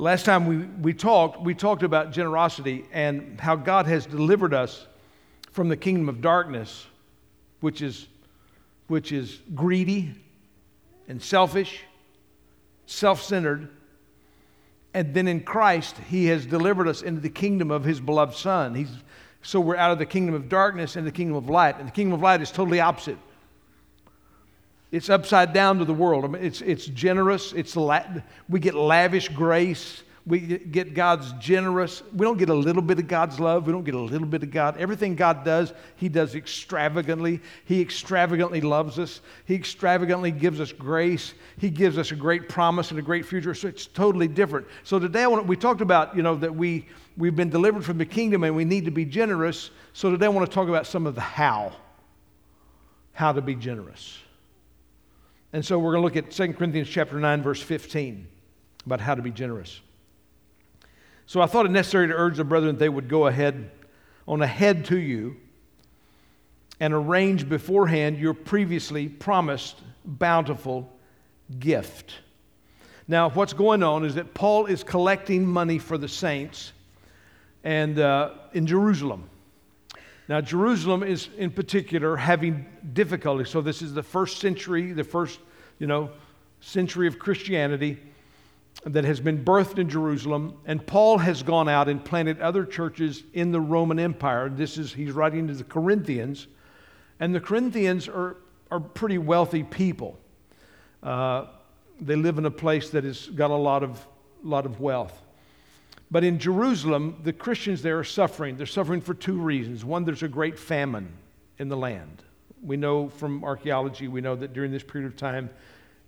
last time we, we talked, we talked about generosity and how God has delivered us from the kingdom of darkness, which is, which is greedy and selfish, self centered. And then in Christ, He has delivered us into the kingdom of His beloved Son. He's, so we're out of the kingdom of darkness and the kingdom of light. And the kingdom of light is totally opposite. It's upside down to the world. I mean, it's, it's generous. It's la- we get lavish grace. We get God's generous. We don't get a little bit of God's love. We don't get a little bit of God. Everything God does, He does extravagantly. He extravagantly loves us. He extravagantly gives us grace. He gives us a great promise and a great future. So it's totally different. So today want we talked about, you know, that we, we've been delivered from the kingdom and we need to be generous. So today I want to talk about some of the how. How to be generous. And so we're going to look at 2 Corinthians chapter 9, verse 15, about how to be generous. So I thought it necessary to urge the brethren that they would go ahead on ahead to you and arrange beforehand your previously promised bountiful gift. Now, what's going on is that Paul is collecting money for the saints and uh, in Jerusalem. Now, Jerusalem is in particular having difficulty. So, this is the first century, the first, you know, century of Christianity that has been birthed in Jerusalem. And Paul has gone out and planted other churches in the Roman Empire. This is, he's writing to the Corinthians. And the Corinthians are, are pretty wealthy people. Uh, they live in a place that has got a lot of, lot of wealth. But in Jerusalem, the Christians there are suffering. They're suffering for two reasons. One, there's a great famine in the land. We know from archaeology, we know that during this period of time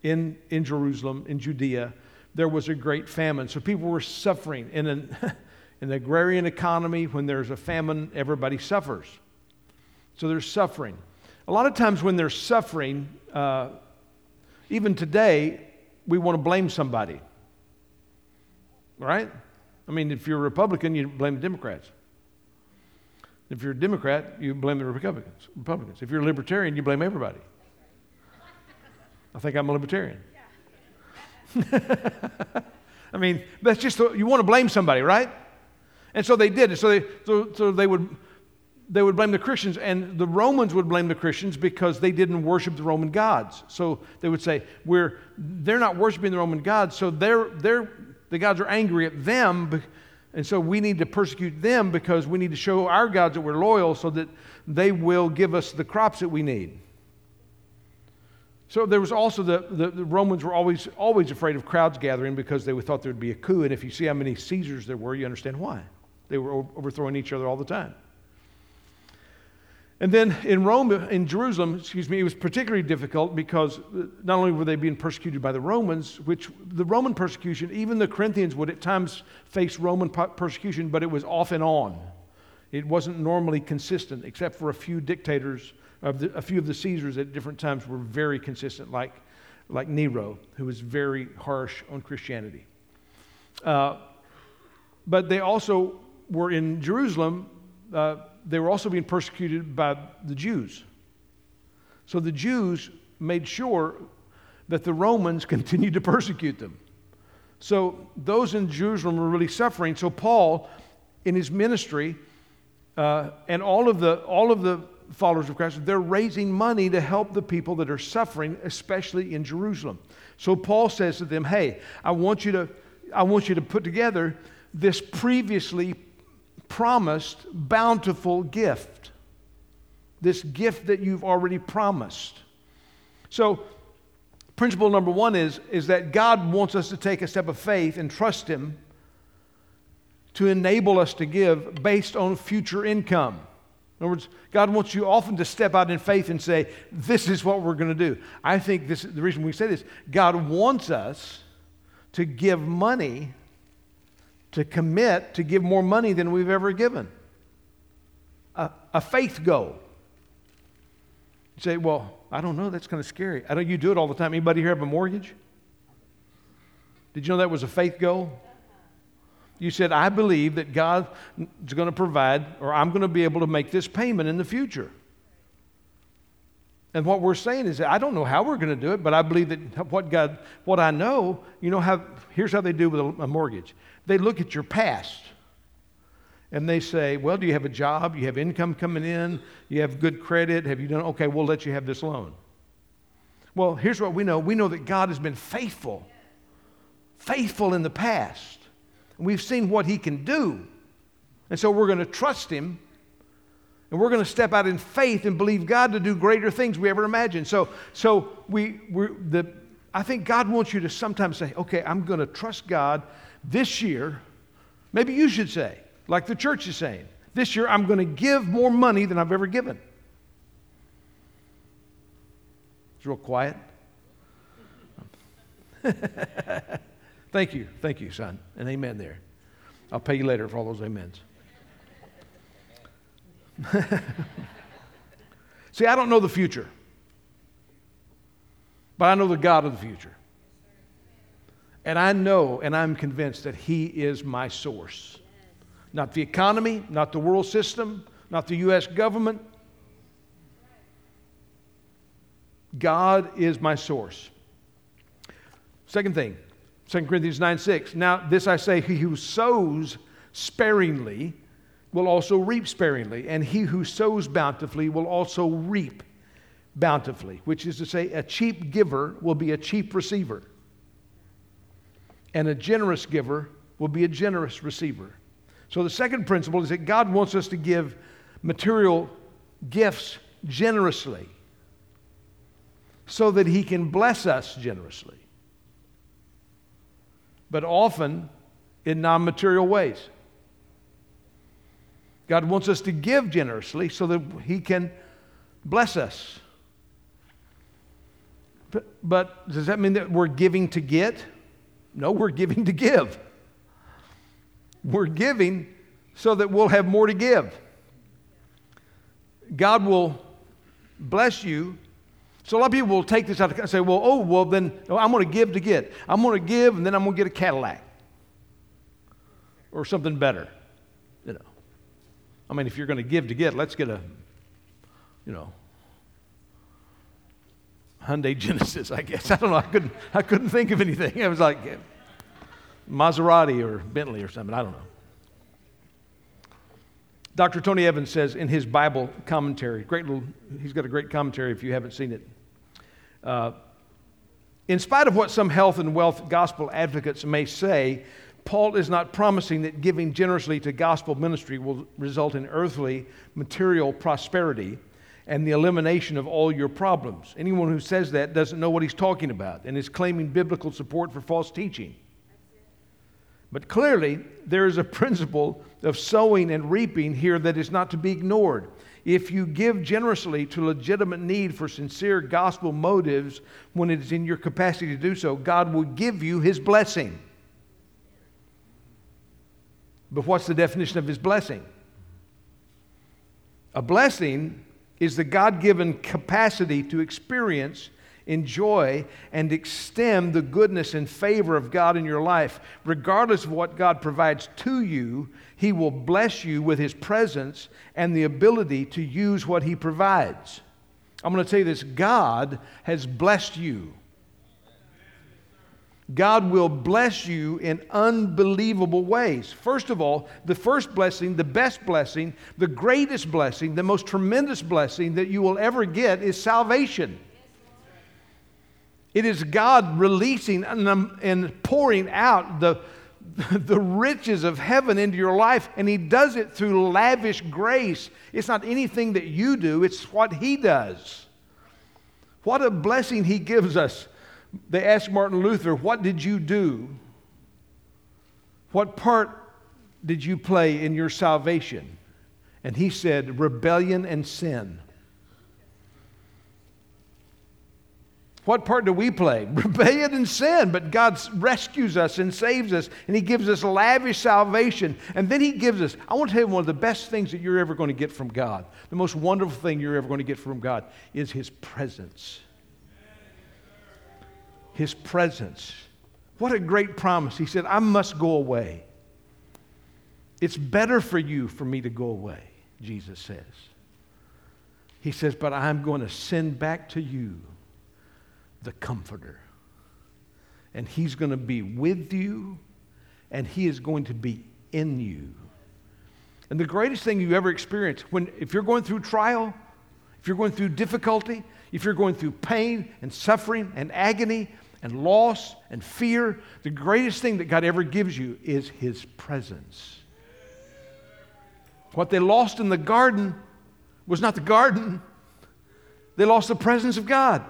in, in Jerusalem, in Judea, there was a great famine. So people were suffering. In an, in the agrarian economy, when there's a famine, everybody suffers. So there's suffering. A lot of times when there's suffering, uh, even today, we want to blame somebody. Right? I mean, if you're a Republican, you blame the Democrats. If you're a Democrat, you blame the Republicans. Republicans. If you're a libertarian, you blame everybody. I think I'm a libertarian. I mean, that's just you want to blame somebody, right? And so they did. So they so, so they would they would blame the Christians, and the Romans would blame the Christians because they didn't worship the Roman gods. So they would say, "We're they're not worshiping the Roman gods, so they're they're the gods are angry at them, and so we need to persecute them because we need to show our gods that we're loyal so that they will give us the crops that we need. So there was also the, the, the, Romans were always, always afraid of crowds gathering because they thought there would be a coup. And if you see how many Caesars there were, you understand why. They were overthrowing each other all the time. And then in Rome, in Jerusalem, excuse me, it was particularly difficult because not only were they being persecuted by the Romans, which the Roman persecution, even the Corinthians would at times face Roman persecution, but it was off and on. It wasn't normally consistent, except for a few dictators, of the, a few of the Caesars at different times were very consistent, like, like Nero, who was very harsh on Christianity. Uh, but they also were in Jerusalem. Uh, they were also being persecuted by the Jews. So the Jews made sure that the Romans continued to persecute them. So those in Jerusalem were really suffering. So Paul, in his ministry, uh, and all of the all of the followers of Christ, they're raising money to help the people that are suffering, especially in Jerusalem. So Paul says to them, "Hey, I want you to I want you to put together this previously promised bountiful gift. This gift that you've already promised. So, principle number one is, is that God wants us to take a step of faith and trust Him to enable us to give based on future income. In other words, God wants you often to step out in faith and say, This is what we're going to do. I think this, the reason we say this, God wants us to give money to commit to give more money than we've ever given. A, a faith goal. You say, well, I don't know, that's kind of scary. I know you do it all the time. Anybody here have a mortgage? Did you know that was a faith goal? You said, I believe that God is going to provide, or I'm going to be able to make this payment in the future. And what we're saying is I don't know how we're going to do it, but I believe that what God, what I know, you know how, here's how they do with a mortgage. They look at your past and they say, well, do you have a job? You have income coming in? You have good credit? Have you done, okay, we'll let you have this loan. Well, here's what we know. We know that God has been faithful, faithful in the past. We've seen what he can do. And so we're going to trust him and we're going to step out in faith and believe God to do greater things we ever imagined. So, so we, we the, I think God wants you to sometimes say, okay, I'm going to trust God this year. Maybe you should say, like the church is saying, this year I'm going to give more money than I've ever given. It's real quiet. Thank you. Thank you, son. And amen there. I'll pay you later for all those amens. See, I don't know the future, but I know the God of the future. And I know and I'm convinced that He is my source. Not the economy, not the world system, not the U.S. government. God is my source. Second thing, 2 Corinthians 9 6. Now, this I say, he who sows sparingly will also reap sparingly, and he who sows bountifully will also reap bountifully, which is to say, a cheap giver will be a cheap receiver, and a generous giver will be a generous receiver. So, the second principle is that God wants us to give material gifts generously so that He can bless us generously, but often in non material ways. God wants us to give generously so that He can bless us. But, does that mean that we're giving to get? No, we're giving to give. We're giving so that we'll have more to give. God will bless you. So a lot of people will take this out and say, well, oh, well, then oh, I'm going to give to get. I'm going to give and then I'm going to get a Cadillac or something better. You know. I mean, if you're going to give to get, let's get a, you know, Hyundai Genesis, I guess. I don't know. I couldn't, I couldn't think of anything. I was like Maserati or Bentley or something. I don't know. Dr. Tony Evans says in his Bible commentary, great little, he's got a great commentary if you haven't seen it. Uh, in spite of what some health and wealth gospel advocates may say, Paul is not promising that giving generously to gospel ministry will result in earthly, material prosperity and the elimination of all your problems. Anyone who says that doesn't know what he's talking about and is claiming biblical support for false teaching. But clearly, there is a principle of sowing and reaping here that is not to be ignored. If you give generously to legitimate need for sincere gospel motives when it is in your capacity to do so, God will give you his blessing. But what's the definition of his blessing? A blessing is the God given capacity to experience, enjoy, and extend the goodness and favor of God in your life. Regardless of what God provides to you, He will bless you with His presence and the ability to use what He provides. I'm going to tell you this God has blessed you. God will bless you in unbelievable ways. First of all, the first blessing, the best blessing, the greatest blessing, the most tremendous blessing that you will ever get is salvation. It is God releasing and um, pouring out the, the riches of heaven into your life, and He does it through lavish grace. It's not anything that you do, it's what He does. What a blessing He gives us they asked Martin Luther, What did you do? What part did you play in your salvation? And he said, Rebellion and sin. What part do we play? Rebellion and sin, but God rescues us and saves us, and He gives us lavish salvation. And then He gives us, I want to tell you one of the best things that you're ever going to get from God, the most wonderful thing you're ever going to get from God is His presence his presence. What a great promise. He said, I must go away. It's better for you for me to go away, Jesus says. He says, But I'm going to send back to you the Comforter. And He's going to be with you, and He is going to be in you. And the greatest thing you ever experience, when, if you're going through trial, if you're going through difficulty, if you're going through pain and suffering and agony and loss and fear, the greatest thing that God ever gives you is His presence. What they lost in the garden was not the garden, they lost the presence of God.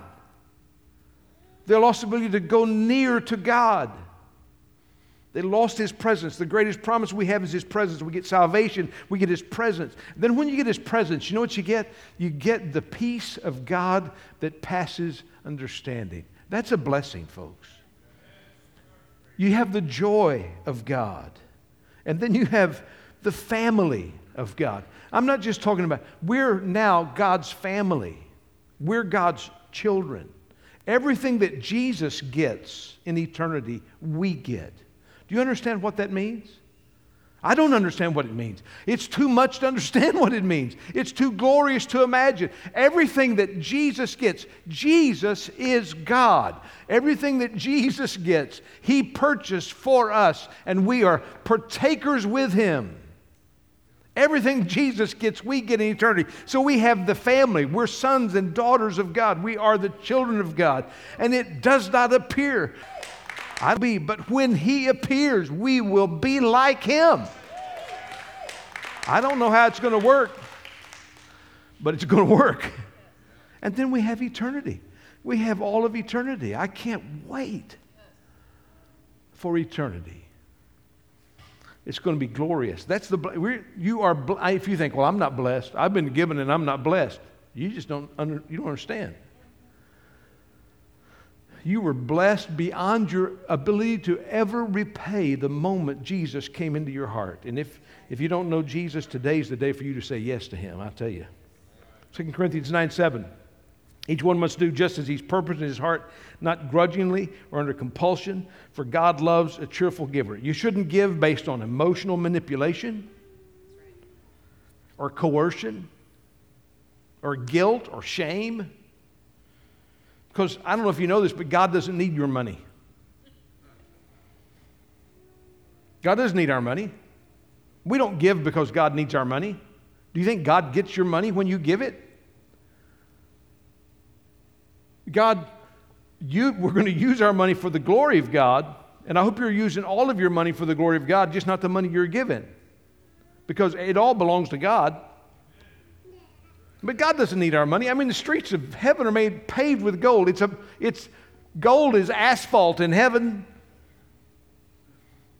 They lost the ability to go near to God. They lost his presence. The greatest promise we have is his presence. We get salvation, we get his presence. Then, when you get his presence, you know what you get? You get the peace of God that passes understanding. That's a blessing, folks. You have the joy of God. And then you have the family of God. I'm not just talking about, we're now God's family, we're God's children. Everything that Jesus gets in eternity, we get. Do you understand what that means? I don't understand what it means. It's too much to understand what it means. It's too glorious to imagine. Everything that Jesus gets, Jesus is God. Everything that Jesus gets, He purchased for us, and we are partakers with Him. Everything Jesus gets, we get in eternity. So we have the family. We're sons and daughters of God. We are the children of God. And it does not appear. I will be, but when he appears, we will be like him. I don't know how it's going to work, but it's going to work. And then we have eternity. We have all of eternity. I can't wait for eternity. It's going to be glorious. That's the we're, you are. If you think, well, I'm not blessed. I've been given and I'm not blessed. You just don't under, you don't understand. You were blessed beyond your ability to ever repay the moment Jesus came into your heart. And if, if you don't know Jesus, today's the day for you to say yes to him, I tell you. 2 Corinthians 9 7. Each one must do just as he's purposed in his heart, not grudgingly or under compulsion, for God loves a cheerful giver. You shouldn't give based on emotional manipulation or coercion or guilt or shame. Because I don't know if you know this, but God doesn't need your money. God doesn't need our money. We don't give because God needs our money. Do you think God gets your money when you give it? God, you, we're going to use our money for the glory of God, and I hope you're using all of your money for the glory of God, just not the money you're given. Because it all belongs to God. But God doesn't need our money. I mean, the streets of heaven are made paved with gold. It's a, it's, gold is asphalt in heaven.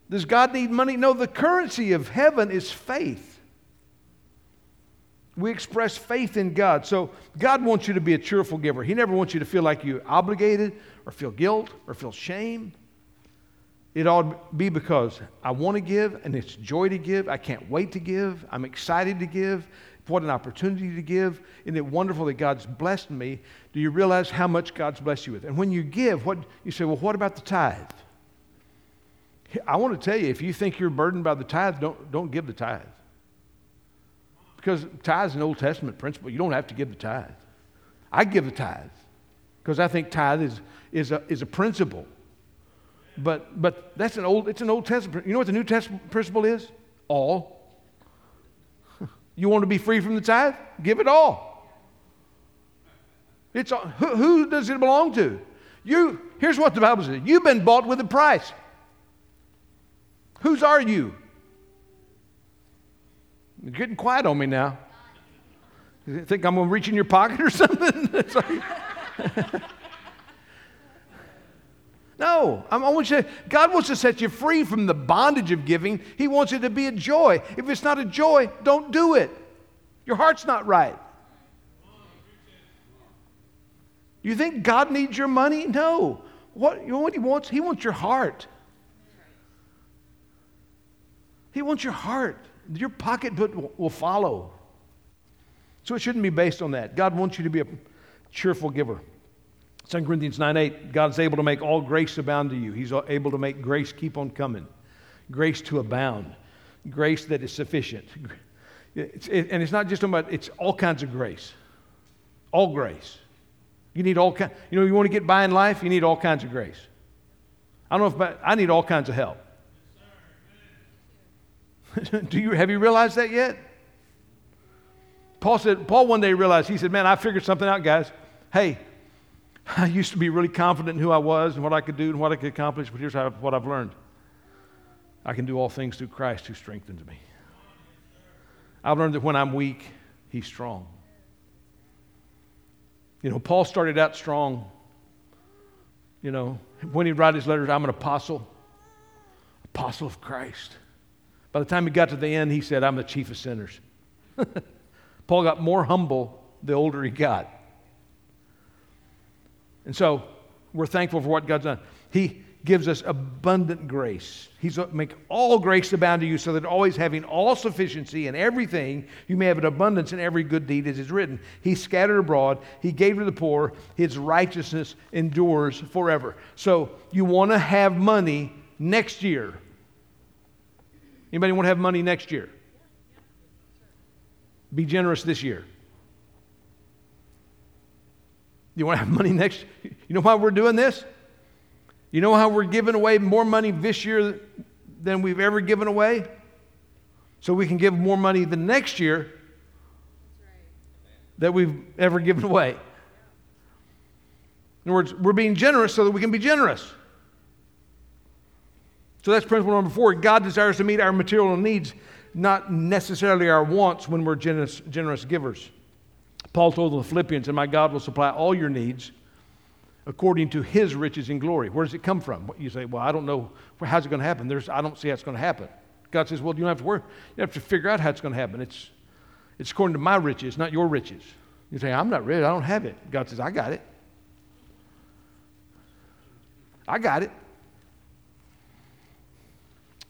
Does God need money? No, the currency of heaven is faith. We express faith in God. So God wants you to be a cheerful giver. He never wants you to feel like you're obligated or feel guilt or feel shame. It ought to be because I want to give and it's joy to give. I can't wait to give. I'm excited to give. What an opportunity to give. Isn't it wonderful that God's blessed me? Do you realize how much God's blessed you with? And when you give, what you say, well, what about the tithe? I want to tell you, if you think you're burdened by the tithe, don't, don't give the tithe. Because tithe is an Old Testament principle. You don't have to give the tithe. I give the tithe because I think tithe is, is, a, is a principle. But, but that's an old, it's an Old Testament. You know what the New Testament principle is? All. You want to be free from the tithe? Give it all. It's who, who does it belong to? You. Here's what the Bible says. You've been bought with a price. Whose are you? You're getting quiet on me now. You think I'm going to reach in your pocket or something? No, I want you to, God wants to set you free from the bondage of giving. He wants it to be a joy. If it's not a joy, don't do it. Your heart's not right. You think God needs your money? No. What, you know what He wants? He wants your heart. He wants your heart. Your pocketbook will follow. So it shouldn't be based on that. God wants you to be a cheerful giver. 2 Corinthians 9 8, God is able to make all grace abound to you. He's able to make grace keep on coming, grace to abound, grace that is sufficient. It's, it, and it's not just about, it's all kinds of grace. All grace. You need all kind, you know, you want to get by in life, you need all kinds of grace. I don't know if I need all kinds of help. Do you have you realized that yet? Paul said, Paul one day realized, he said, Man, I figured something out, guys. Hey, I used to be really confident in who I was and what I could do and what I could accomplish, but here's what I've learned I can do all things through Christ who strengthens me. I've learned that when I'm weak, he's strong. You know, Paul started out strong. You know, when he'd write his letters, I'm an apostle, apostle of Christ. By the time he got to the end, he said, I'm the chief of sinners. Paul got more humble the older he got. And so we're thankful for what God's done. He gives us abundant grace. He's uh, make all grace abound to you, so that always having all sufficiency in everything, you may have an abundance in every good deed, as is written. He scattered abroad, he gave to the poor, his righteousness endures forever. So you want to have money next year. Anybody want to have money next year? Be generous this year. You want to have money next? You know why we're doing this? You know how we're giving away more money this year than we've ever given away? So we can give more money the next year that we've ever given away. In other words, we're being generous so that we can be generous. So that's principle number four. God desires to meet our material needs, not necessarily our wants when we're generous, generous givers. Paul told the Philippians, and my God will supply all your needs according to his riches and glory. Where does it come from? You say, well, I don't know. How's it going to happen? There's, I don't see how it's going to happen. God says, well, you don't have to worry. You have to figure out how it's going to happen. It's, it's according to my riches, not your riches. You say, I'm not rich. I don't have it. God says, I got it. I got it.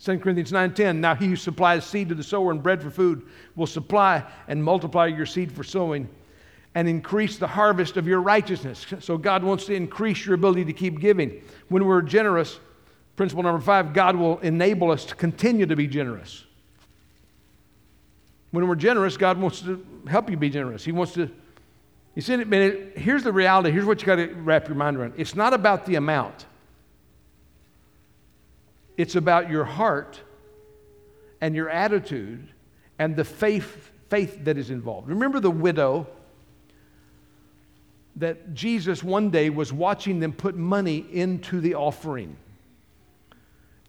2 Corinthians 9:10 Now he who supplies seed to the sower and bread for food will supply and multiply your seed for sowing and increase the harvest of your righteousness. So God wants to increase your ability to keep giving. When we're generous, principle number five, God will enable us to continue to be generous. When we're generous, God wants to help you be generous. He wants to, you see, man, here's the reality. Here's what you got to wrap your mind around. It's not about the amount, it's about your heart and your attitude and the faith, faith that is involved. Remember the widow that Jesus one day was watching them put money into the offering.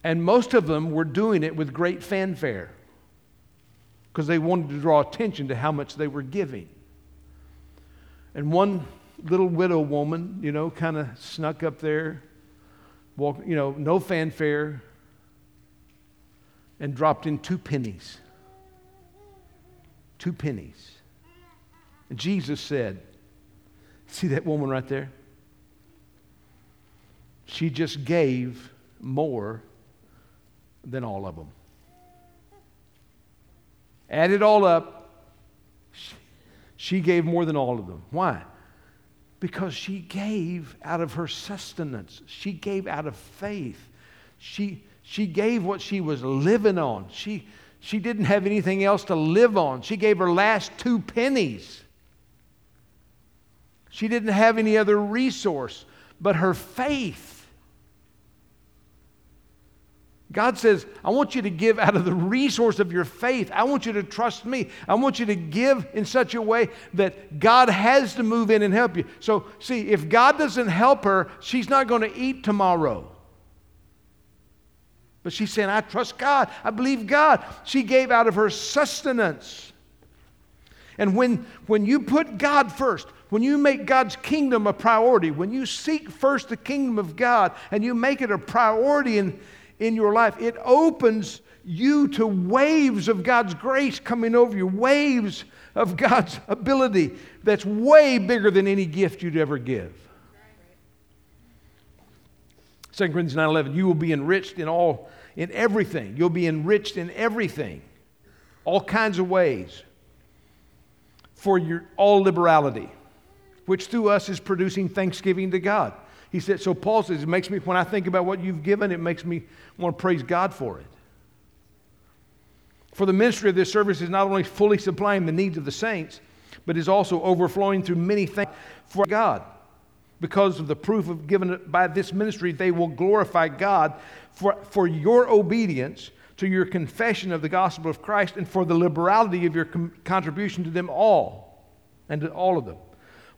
And most of them were doing it with great fanfare because they wanted to draw attention to how much they were giving. And one little widow woman, you know, kind of snuck up there, walk, you know, no fanfare, and dropped in two pennies. Two pennies. And Jesus said, See that woman right there? She just gave more than all of them. Add it all up, she gave more than all of them. Why? Because she gave out of her sustenance, she gave out of faith. She, she gave what she was living on. She, she didn't have anything else to live on. She gave her last two pennies. She didn't have any other resource but her faith. God says, I want you to give out of the resource of your faith. I want you to trust me. I want you to give in such a way that God has to move in and help you. So, see, if God doesn't help her, she's not going to eat tomorrow. But she's saying, I trust God. I believe God. She gave out of her sustenance. And when, when you put God first, when you make God's kingdom a priority, when you seek first the kingdom of God and you make it a priority in, in your life, it opens you to waves of God's grace coming over you, waves of God's ability that's way bigger than any gift you'd ever give. 2 Corinthians 9:11 you will be enriched in all in everything. You'll be enriched in everything. All kinds of ways for your all liberality which through us is producing thanksgiving to God. He said, so Paul says, it makes me, when I think about what you've given, it makes me want to praise God for it. For the ministry of this service is not only fully supplying the needs of the saints, but is also overflowing through many things for God. Because of the proof of given by this ministry, they will glorify God for, for your obedience to your confession of the gospel of Christ and for the liberality of your com- contribution to them all and to all of them.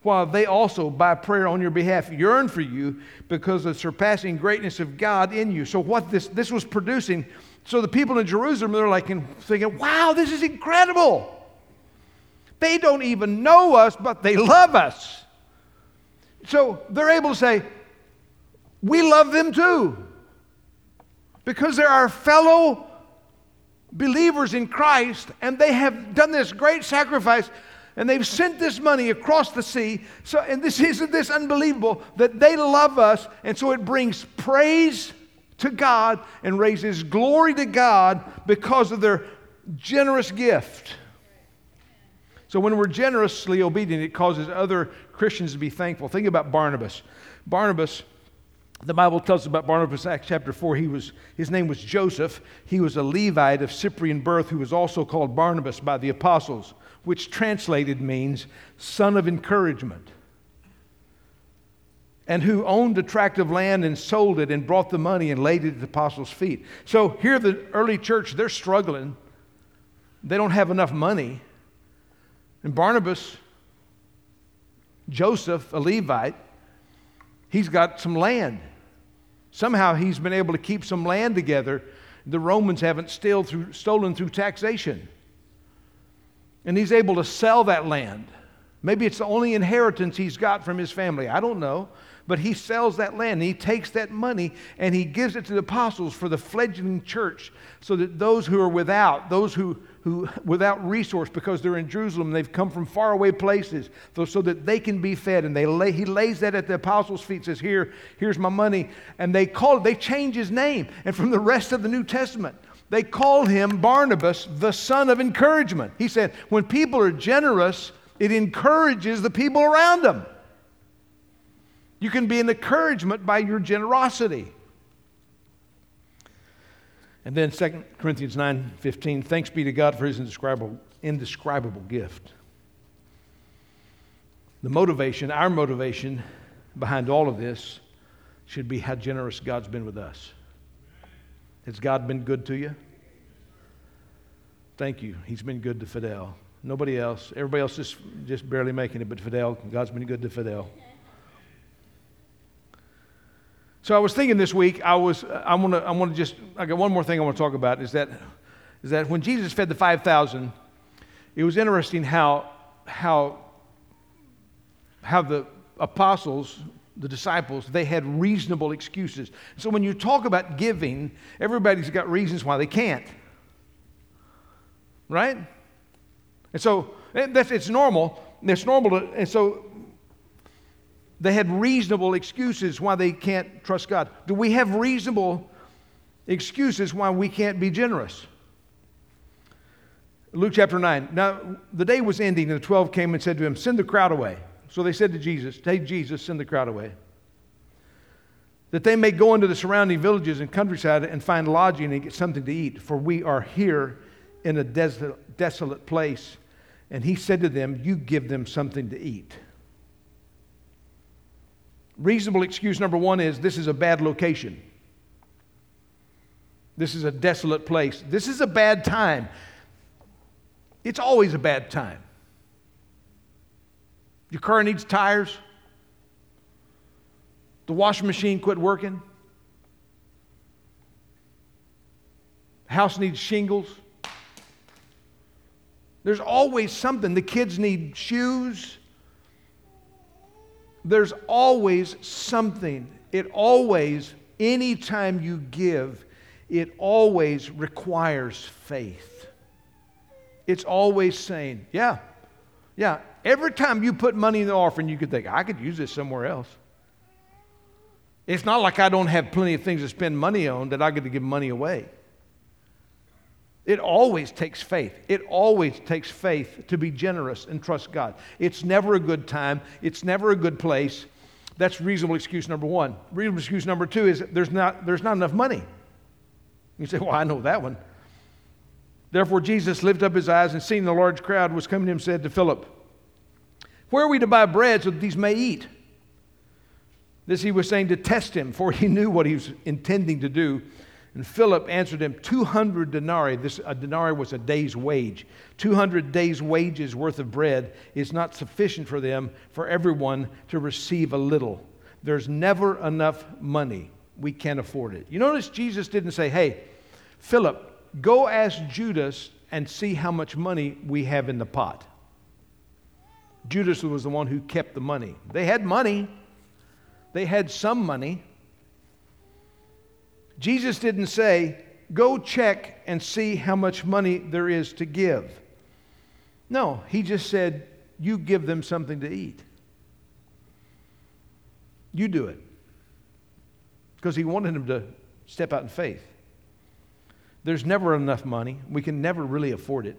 While they also, by prayer on your behalf, yearn for you because of the surpassing greatness of God in you. So, what this, this was producing, so the people in Jerusalem, they're like thinking, wow, this is incredible. They don't even know us, but they love us. So they're able to say, we love them too. Because they're our fellow believers in Christ, and they have done this great sacrifice, and they've sent this money across the sea. So, and this isn't this unbelievable that they love us, and so it brings praise to God and raises glory to God because of their generous gift. So when we're generously obedient, it causes other Christians to be thankful. Think about Barnabas. Barnabas the Bible tells us about Barnabas, Acts chapter 4. He was, his name was Joseph. He was a Levite of Cyprian birth who was also called Barnabas by the apostles, which translated means son of encouragement. And who owned a tract of land and sold it and brought the money and laid it at the apostles' feet. So here, the early church, they're struggling. They don't have enough money. And Barnabas, Joseph, a Levite, he's got some land. Somehow he's been able to keep some land together. The Romans haven't through, stolen through taxation. And he's able to sell that land. Maybe it's the only inheritance he's got from his family. I don't know. But he sells that land. he takes that money and he gives it to the apostles for the fledgling church so that those who are without, those who, who without resource because they're in Jerusalem, they've come from faraway places, so that they can be fed. And they lay, he lays that at the apostles' feet, says, Here, here's my money. And they call it, they change his name. And from the rest of the New Testament, they called him Barnabas, the son of encouragement. He said, when people are generous, it encourages the people around them. You can be an encouragement by your generosity. And then 2 Corinthians 9 15, thanks be to God for his indescribable, indescribable gift. The motivation, our motivation behind all of this should be how generous God's been with us. Has God been good to you? Thank you. He's been good to Fidel. Nobody else. Everybody else is just barely making it, but Fidel, God's been good to Fidel. So I was thinking this week, I was, I want to, I want to just, I got one more thing I want to talk about is that, is that when Jesus fed the 5,000, it was interesting how, how, how the apostles, the disciples, they had reasonable excuses. So when you talk about giving, everybody's got reasons why they can't. Right? And so that's, it's normal. It's normal to, and so they had reasonable excuses why they can't trust God. Do we have reasonable excuses why we can't be generous? Luke chapter 9. Now, the day was ending, and the 12 came and said to him, Send the crowd away. So they said to Jesus, Hey, Jesus, send the crowd away. That they may go into the surrounding villages and countryside and find lodging and get something to eat, for we are here in a desolate place. And he said to them, You give them something to eat. Reasonable excuse number one is this is a bad location. This is a desolate place. This is a bad time. It's always a bad time. Your car needs tires. The washing machine quit working. The house needs shingles. There's always something. The kids need shoes there's always something. It always, anytime you give, it always requires faith. It's always saying, yeah, yeah. Every time you put money in the offering, you could think, I could use this somewhere else. It's not like I don't have plenty of things to spend money on that I get to give money away. It always takes faith. It always takes faith to be generous and trust God. It's never a good time. It's never a good place. That's reasonable excuse number one. Reasonable excuse number two is there's not, there's not enough money. You say, Well, I know that one. Therefore, Jesus lifted up his eyes and seeing the large crowd was coming to him, said to Philip, Where are we to buy bread so that these may eat? This he was saying to test him, for he knew what he was intending to do. And Philip answered him, 200 denarii. This, a denarii was a day's wage. 200 days' wages worth of bread is not sufficient for them, for everyone to receive a little. There's never enough money. We can't afford it. You notice Jesus didn't say, hey, Philip, go ask Judas and see how much money we have in the pot. Judas was the one who kept the money. They had money, they had some money. Jesus didn't say, Go check and see how much money there is to give. No, he just said, You give them something to eat. You do it. Because he wanted them to step out in faith. There's never enough money. We can never really afford it.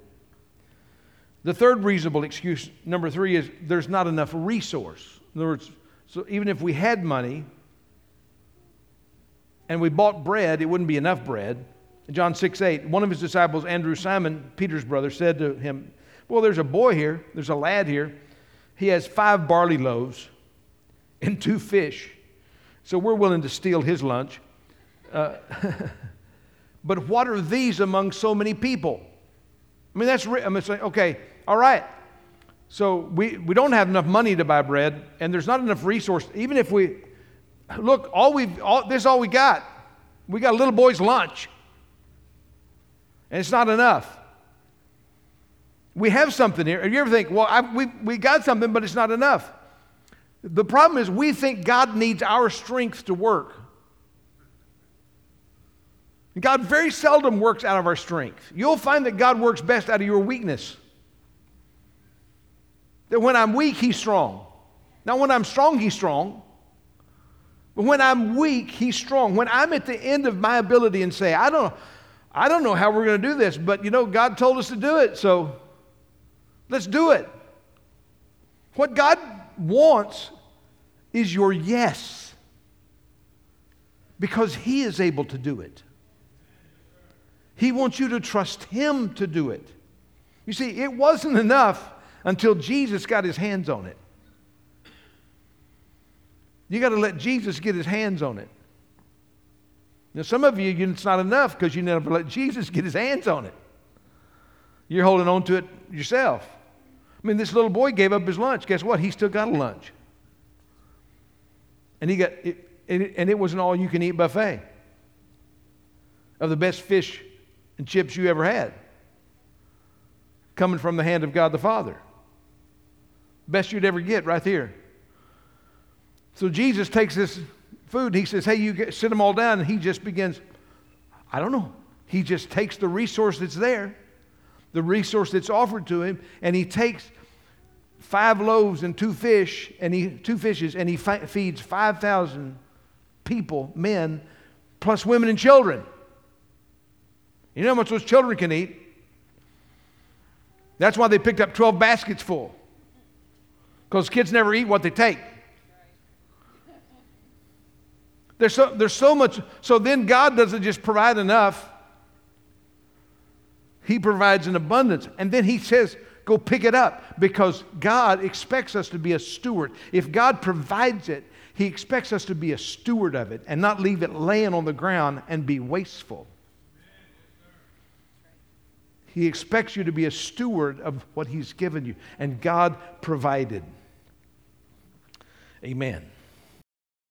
The third reasonable excuse, number three, is there's not enough resource. In other words, so even if we had money and we bought bread, it wouldn't be enough bread. John 6 8, one of his disciples, Andrew Simon, Peter's brother, said to him, Well, there's a boy here, there's a lad here. He has five barley loaves and two fish. So we're willing to steal his lunch. Uh, but what are these among so many people? I mean, that's, I mean, say, okay, all right. So we, we don't have enough money to buy bread, and there's not enough resource. Even if we, look, all we've, all, this is all we got. We got a little boy's lunch, and it's not enough. We have something here. You ever think, well, I, we, we got something, but it's not enough? The problem is we think God needs our strength to work. God very seldom works out of our strength. You'll find that God works best out of your weakness. That when I'm weak, He's strong. Not when I'm strong, He's strong. But when I'm weak, He's strong. When I'm at the end of my ability and say, I don't, I don't know how we're going to do this, but you know, God told us to do it, so let's do it. What God wants is your yes because He is able to do it. He wants you to trust Him to do it. You see, it wasn't enough until Jesus got His hands on it. You got to let Jesus get His hands on it. Now, some of you, it's not enough because you never let Jesus get His hands on it. You're holding on to it yourself. I mean, this little boy gave up his lunch. Guess what? He still got a lunch. And he got, it, and it was an all you can eat buffet of the best fish and chips you ever had coming from the hand of God the Father. Best you'd ever get right here. So Jesus takes this food and he says, Hey, you get, sit them all down. And he just begins, I don't know. He just takes the resource that's there, the resource that's offered to him, and he takes five loaves and two fish and he two fishes and he fi- feeds 5000 people men plus women and children you know how much those children can eat? That's why they picked up 12 baskets full. Because kids never eat what they take. There's so, there's so much. So then God doesn't just provide enough, He provides an abundance. And then He says, go pick it up because God expects us to be a steward. If God provides it, He expects us to be a steward of it and not leave it laying on the ground and be wasteful. He expects you to be a steward of what He's given you, and God provided. Amen.